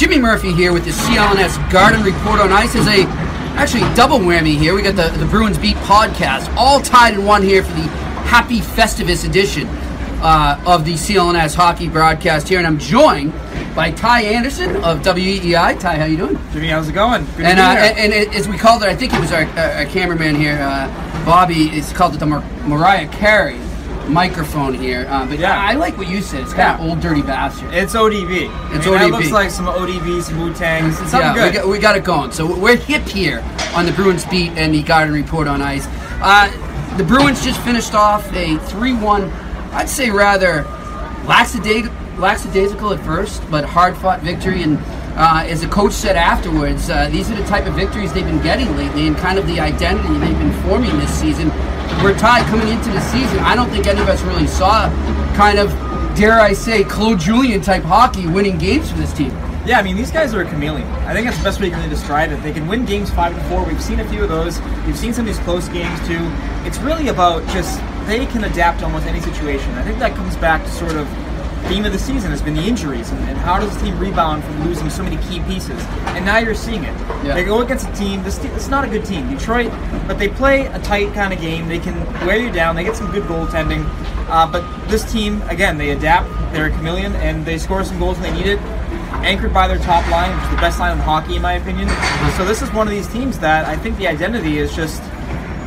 Jimmy Murphy here with the CLNS Garden Report on Ice is a actually double whammy here. We got the, the Bruins Beat podcast all tied in one here for the happy Festivus edition uh, of the CLNS hockey broadcast here, and I'm joined by Ty Anderson of WEEI. Ty, how you doing? Jimmy, how's it going? Good And, to be uh, here. and, and as we called it, I think it was our, our cameraman here, uh, Bobby. It's called it the Mar- Mariah Carey microphone here. Uh, but Yeah. I, I like what you said. It's kind of old dirty bastard. it's ODB. I It's mean, That looks like some ODB, some Wu Tang, something yeah, good. We got, we got it going. So we're hip here on the Bruins beat and the Garden Report on Ice. Uh, the Bruins just finished off a 3-1, I'd say rather lackadaisical, at first, but hard-fought victory. And uh, as the coach said afterwards, uh, these are the type of victories they've been getting lately, and kind of the identity they've been forming this season. We're tied coming into the season. I don't think any of us really saw kind of, dare I say, Claude Julien type hockey winning games for this team. yeah, I mean, these guys are a chameleon. I think that's the best way you can really describe it. They can win games five to four. We've seen a few of those. We've seen some of these close games too. It's really about just they can adapt to almost any situation. I think that comes back to sort of theme of the season has been the injuries and, and how does the team rebound from losing so many key pieces. And now you're seeing it. Yeah. They go against a team. This it's not a good team, Detroit, but they play a tight kind of game. They can wear you down. They get some good goaltending. Uh, but this team, again, they adapt. They're a chameleon, and they score some goals when they need it. Anchored by their top line, which is the best line in hockey, in my opinion. So this is one of these teams that I think the identity is just,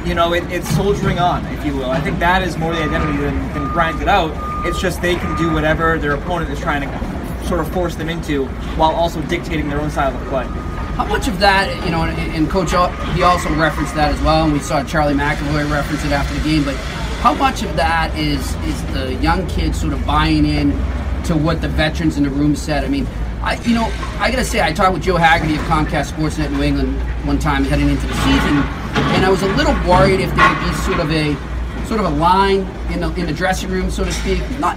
you know, it, it's soldiering on, if you will. I think that is more the identity than, than grind it out. It's just they can do whatever their opponent is trying to sort of force them into, while also dictating their own style of play. How much of that, you know, and, Coach, uh, he also referenced that as well, and we saw Charlie McAvoy reference it after the game. But how much of that is is the young kids sort of buying in to what the veterans in the room said? I mean, I, you know, I gotta say, I talked with Joe Haggerty of Comcast Sportsnet New England one time heading into the season, and I was a little worried if there would be sort of a sort of a line in the in the dressing room, so to speak, not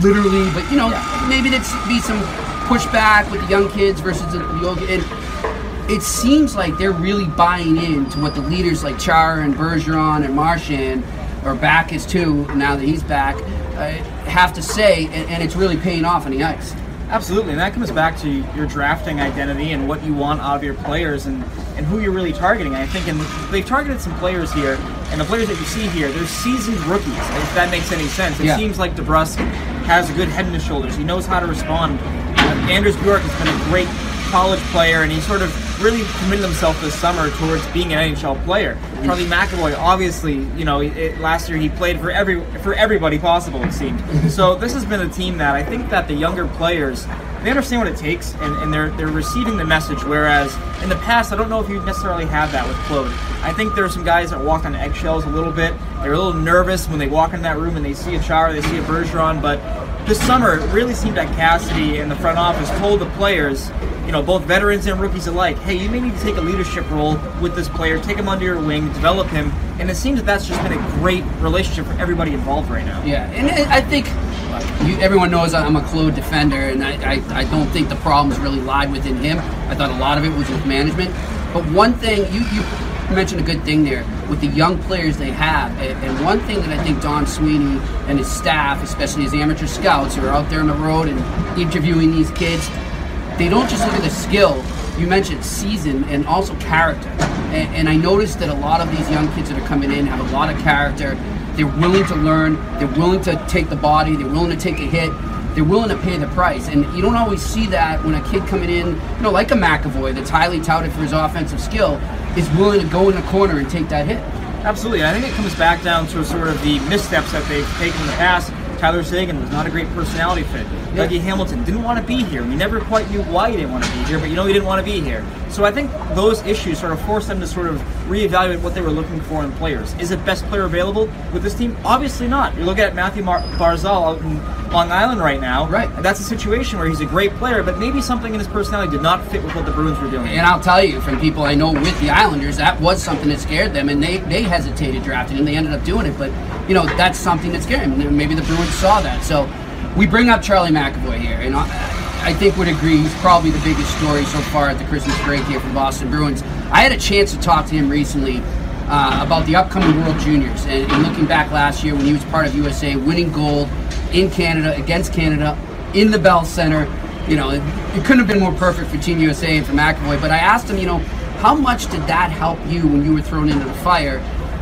literally, but you know, maybe there'd be some pushback with the young kids versus the, the old. And it seems like they're really buying into what the leaders like Char and Bergeron and Marchand, or Backes too, now that he's back, uh, have to say, and, and it's really paying off on the ice. Absolutely, and that comes back to your drafting identity and what you want out of your players and, and who you're really targeting. I think, and they've targeted some players here, and the players that you see here, they're seasoned rookies. If that makes any sense, it Yeah. seems like DeBrusk has a good head on his shoulders. He knows how to respond. Uh, Anders Bjork has been a great college player, and he sort of really committed himself this summer towards being an NHL player. Charlie McAvoy, obviously, you know, it, last year he played for every for everybody possible. It seemed. so this has been a team that I think that the younger players they understand what it takes, and, and they're they're receiving the message. Whereas in the past, I don't know if you necessarily have that with Claude. I think there are some guys that walk on eggshells a little bit. They're a little nervous when they walk in that room and they see a Chara, they see a Bergeron, but this summer it really seemed that Cassidy and the front office told the players, you know, both veterans and rookies alike, hey, you may need to take a leadership role with this player, take him under your wing, develop him, and it seems that that's just been a great relationship for everybody involved right now. Yeah, and I think you, everyone knows I'm a Claude defender, and I, I, I don't think the problems really lied within him. I thought a lot of it was with management. But one thing, you, you mentioned a good thing there with the young players they have. And, and one thing that I think Don Sweeney and his staff, especially his amateur scouts who are out there on the road and interviewing these kids, they don't just look at the skill. You mentioned season and also character. And, and I noticed that a lot of these young kids that are coming in have a lot of character. They're willing to learn. They're willing to take the body. They're willing to take a hit. They're willing to pay the price. And you don't always see that when a kid coming in, you know, like a McAvoy that's highly touted for his offensive skill, is willing to go in the corner and take that hit. Absolutely. I think it comes back down to sort of the missteps that they've taken in the past. Tyler Seguin was not a great personality fit. Yeah. Dougie Hamilton didn't want to be here. We never quite knew why he didn't want to be here, but you know he didn't want to be here. So I think those issues sort of forced them to sort of reevaluate what they were looking for in players. Is it best player available with this team? Obviously not. You look at Matthew Mar- Barzal out in Long Island right now. Right. And that's a situation where he's a great player, but maybe something in his personality did not fit with what the Bruins were doing. And I'll tell you, from people I know with the Islanders, that was something that scared them, and they, they hesitated drafting him. They ended up doing it, but you know that's something that scared them. Maybe the Bruins saw that. So we bring up Charlie McAvoy here, and I, think would agree he's probably the biggest story so far at the Christmas break here for Boston Bruins. I had a chance to talk to him recently uh, about the upcoming World Juniors, and, and looking back last year when he was part of USA, winning gold in Canada against Canada in the Bell Center. You know, it, it couldn't have been more perfect for Team USA and for McAvoy. But I asked him, you know, how much did that help you when you were thrown into the fire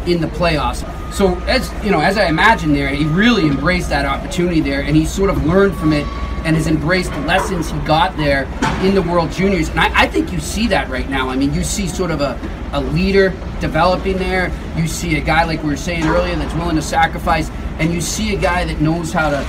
in the playoffs? So as you know, as I imagine there, he really embraced that opportunity there, and he sort of learned from it and has embraced the lessons he got there in the World Juniors. And I, I think you see that right now. I mean, you see sort of a, a leader developing there. You see a guy, like we were saying earlier, that's willing to sacrifice. And you see a guy that knows how to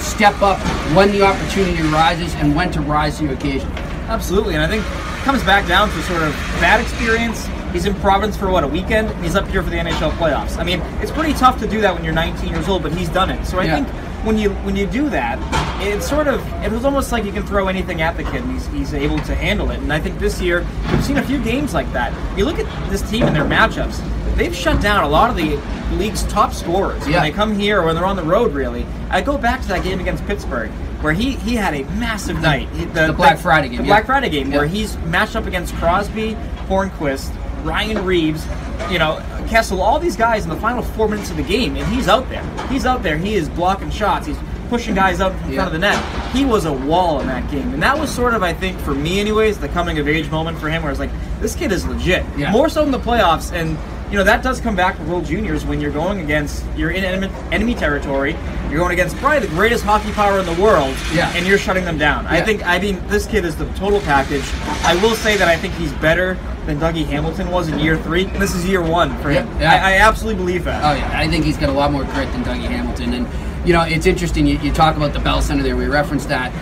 step up when the opportunity arises and when to rise to the occasion. Absolutely, and I think it comes back down to sort of bad experience. He's in Providence for what a weekend. And he's up here for the NHL playoffs. I mean, it's pretty tough to do that when you're 19 years old, but he's done it. So I Yeah. think when you when you do that, it's sort of it was almost like you can throw anything at the kid and he's, he's able to handle it. And I think this year we've seen a few games like that. You look at this team and their matchups; they've shut down a lot of the league's top scorers Yeah. when they come here or when they're on the road. Really, I go back to that game against Pittsburgh where he he had a massive night. He- the Black Friday game, the yeah. Black Friday game Yeah. where he's matched up against Crosby, Hornqvist, Ryan Reaves, you know, Kessel, all these guys in the final four minutes of the game, and he's out there. He's out there. He is blocking shots. He's pushing guys out in Yeah. front of the net. He was a wall in that game, and that was sort of, I think, for me, anyways, the coming of age moment for him, where I was like, this kid is legit. Yeah. More so in the playoffs, and you know that does come back to World Juniors when you're going against you're in enemy, enemy territory. You're going against probably the greatest hockey power in the world, Yeah. and you're shutting them down. I think I mean this kid is the total package. I will say that I think he's better than Dougie Hamilton was in year three. This is year one for him. Yeah, yeah. I, I absolutely believe that. Oh yeah, I think he's got a lot more grit than Dougie Hamilton. And you know, it's interesting. You, you talk about the Bell Center there. We referenced that.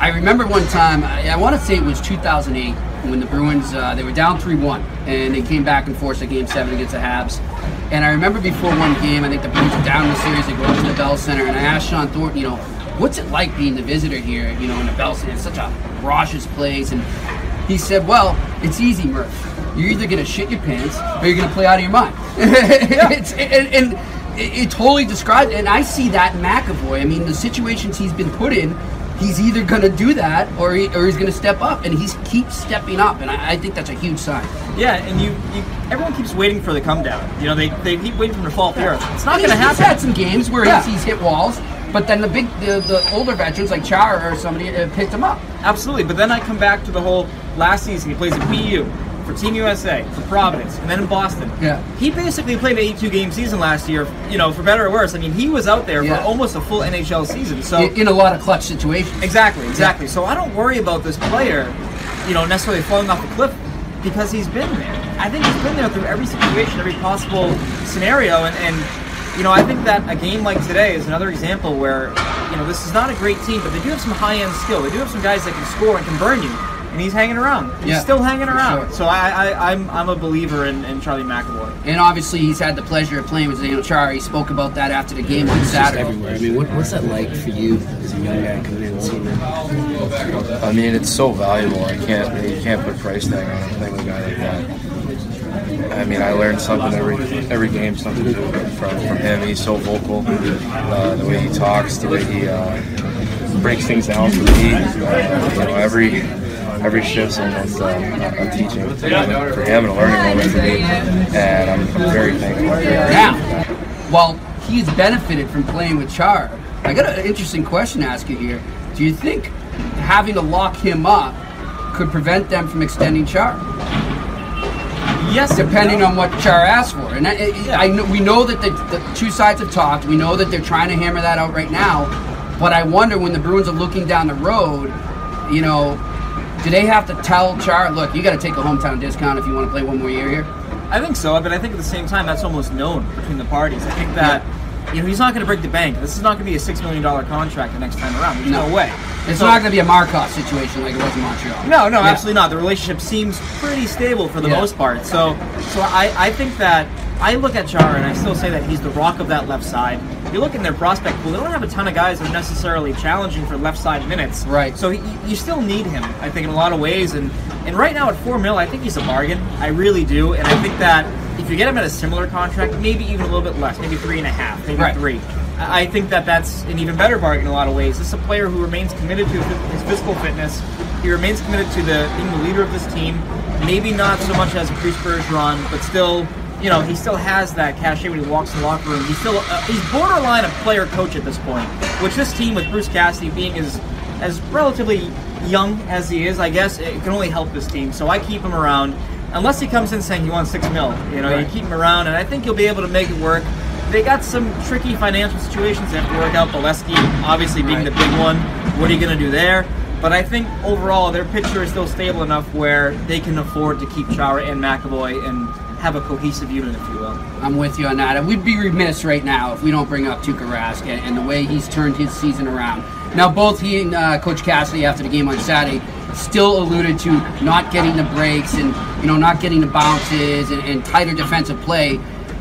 I remember one time. I, I want to say it was 2008 when the Bruins uh, they were down three one and they came back and forced a game seven against the Habs. And I remember before one game, I think the Bruins were down in the series. They go up to the Bell Center, and I asked Shawn Thornton, you know, what's it like being the visitor here? You know, in the Bell Center, it's such a raucous place, and he said, "Well, it's easy, Murph. You're either gonna shit your pants or you're gonna play out of your mind." it's, and, and it, it totally describes. And I see that McAvoy. I mean, the situations he's been put in, he's either gonna do that or he, or he's gonna step up, and he's keeps stepping up. And I, I think that's a huge sign. Yeah, and you, you everyone keeps waiting for the come down. You know, they, they keep waiting for him to fall through. earth. It's not going to happen. He's had some games where Yeah. he's, he's hit walls, but then the big, the, the older veterans like Chara or somebody uh, picked him up. Absolutely, but then I come back to the whole last season. He plays at BU for Team USA, for Providence, and then in Boston. Yeah. He basically played an 82 game season last year. You know, for better or worse. I mean, he was out there Yeah. for almost a full NHL season. So in, in a lot of clutch situations. exactly, exactly. So I don't worry about this player, you know, necessarily falling off the cliff because he's been there. I think he's been there through every situation, every possible scenario, and. and you know, I think that a game like today is another example where, you know, this is not a great team, but they do have some high-end skill. They do have some guys that can score and can burn you, and he's hanging around. He's Yeah, still hanging around. sure. So I, I, I'm, I'm a believer in, in Charlie McAvoy. And obviously, he's had the pleasure of playing with Daniel Chara. He spoke about that after the game on Saturday. everywhere. I mean, what, what's that like for you as a young guy coming in and seeing that? I mean, it's so valuable. I can't you can't put a price tag on it, playing with a guy like that. I mean, I learned something every every game, something new from from him. He's so vocal, uh, the way he talks, the way he uh, breaks things down for me. Uh, you know, every every shift's almost uh, a, a teaching for him and a learning moment for me, and I'm, I'm very thankful. For that. Now, while he's benefited from playing with Char, I got an interesting question to ask you here. Do you think having to lock him up could prevent them from extending Char? Yes, depending on what Char asked for. And I, I, I know, we know that the, the two sides have talked. We know that they're trying to hammer that out right now. But I wonder when the Bruins are looking down the road, you know, do they have to tell Char, look, you got to take a hometown discount if you want to play one more year here? I think so, but I think at the same time that's almost known between the parties. I think that You know, he's not going to break the bank. This is not going to be a six million dollar contract the next time around. There's no, No. way. It's So- not going to be a Markov situation like it was in Montreal. no, no, Yeah. absolutely not. The relationship seems pretty stable for the Yeah. most part. So, so I, I think that I look at Chara and I still say that he's the rock of that left side. You look in their prospect pool; they don't have a ton of guys that are necessarily challenging for left side minutes. Right. So he, you still need him, I think, in a lot of ways. And and right now at four mil, I think he's a bargain. I really do. And I think that if you get him at a similar contract, maybe even a little bit less, maybe three and a half, maybe Right. three. I I think that that's an even better bargain in a lot of ways. This is a player who remains committed to his physical fitness. He remains committed to the being the leader of this team. Maybe not so much as a Chris Bergeron, but still, you know, he still has that cachet when he walks in the locker room. He's still uh, he's borderline a player coach at this point. Which this team with Bruce Cassidy being as as relatively young as he is, I guess it can only help this team. So I keep him around, unless he comes in saying he wants six mil. You know, you keep him around, and I think you'll be able to make it work. They got some tricky financial situations they have to work out. Bolesky, obviously being the big one. What are you going to do there? But I think overall their picture is still stable enough where they can afford to keep Chara and McAvoy and have a cohesive unit, if you will. I'm with you on that. And we'd be remiss right now if we don't bring up Tuukka Rask and, and the way he's turned his season around. Now, both he and uh, Coach Cassidy after the game on Saturday still alluded to not getting the breaks and you know not getting the bounces and, and tighter defensive play,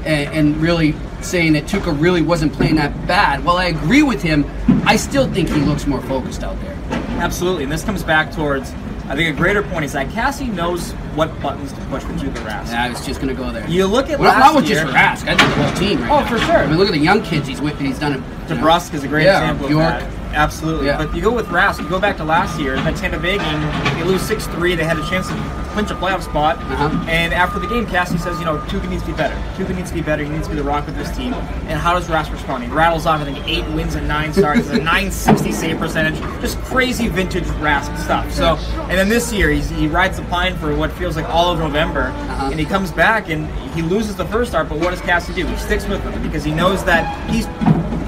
and, and really saying that Tuukka really wasn't playing that bad. Well, I agree with him. I still think he looks more focused out there. Absolutely, and this comes back towards, I think, a greater point is that Cassie knows what buttons to push for Tuukka Rask. Yeah, I was just going to go there. You look at well, last not with year, just Rask. I think the whole team. Right Oh, now. for sure. I mean, look at the young kids he's with. And he's done it. know. DeBrusk is a great Yeah, example York. of that. Absolutely. Yeah. But you go with Rask, you go back to last year, that Tampa Bay game, they lose 6 3. They had a chance to clinch a playoff spot. Uh-huh. And after the game, Cassie says, you know, Tuukka needs to be better. Tuukka needs to be better. He needs to be the rock of this team. And how does Rask respond? He rattles off, I think, eight wins and nine starts, a 960 save percentage. Just crazy vintage Rask stuff. So, and then this year, he's, he rides the pine for what feels like all of November. Uh-huh. And he comes back and he loses the first start, but what does Cassie do? He sticks with him because he knows that he's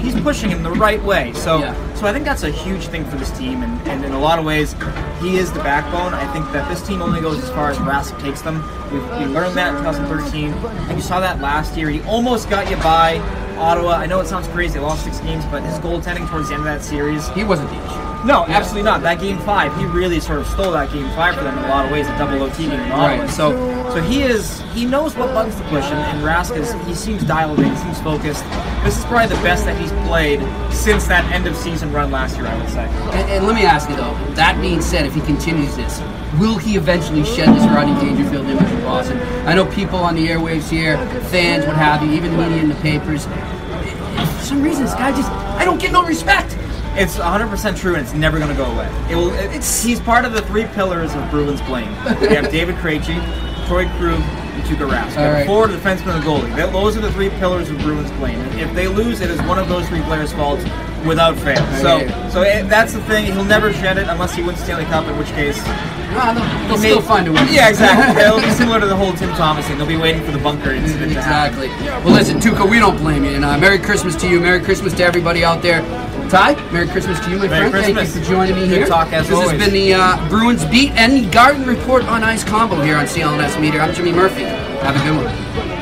he's pushing him the right way. So Yeah. So I think that's a huge thing for this team, and, and in a lot of ways, he is the backbone. I think that this team only goes as far as Rask takes them. We, we learned that in 2013. I think you saw that last year. He almost got you by Ottawa. I know it sounds crazy. They lost six games, but his goaltending towards the end of that series. He wasn't the issue. No, absolutely not. That game five, he really sort of stole that game five for them in a lot of ways. A double OT game in Ottawa. Right. So, so he is he knows what buttons to push, and, and Rask is he seems dialed in, he seems focused. This is probably the best that he's played since that end of season run last year. I would say. And, and let me ask you though. That being said, if he continues this, will he eventually shed this Rodney Dangerfield image of Boston? I know people on the airwaves here, fans, what have you, even media in the papers. For some reason, this guy just—I don't get no respect. It's 100% true, and it's never going to go away. It will. It's he's part of the three pillars of Bruins blame. We have David Krejci, Torey Krug, and Tuukka Rask. Have right. forward, defenseman, and goalie. That- Those are the three pillars of Bruins blame. If they lose, it is one of those three players' fault without fail. So, Okay. so it, that's the thing. He'll never shed it unless he wins Stanley Cup, in which case Well, they'll, they'll still find a way. Yeah, exactly. It'll be similar to the whole Tim Thomas thing. They'll be waiting for the bunker incident. Exactly. Well, listen, Tuukka, we don't blame you. And uh, Merry Christmas to you. Merry Christmas to everybody out there. Ty, Merry Christmas to you, my Merry friend. Thank Christmas. you for joining me Good here. talk, as this always. has been the uh, Bruins Beat and Garden Report on Ice combo here on CLNS Media. I'm Jimmy Murphy. Have a good one.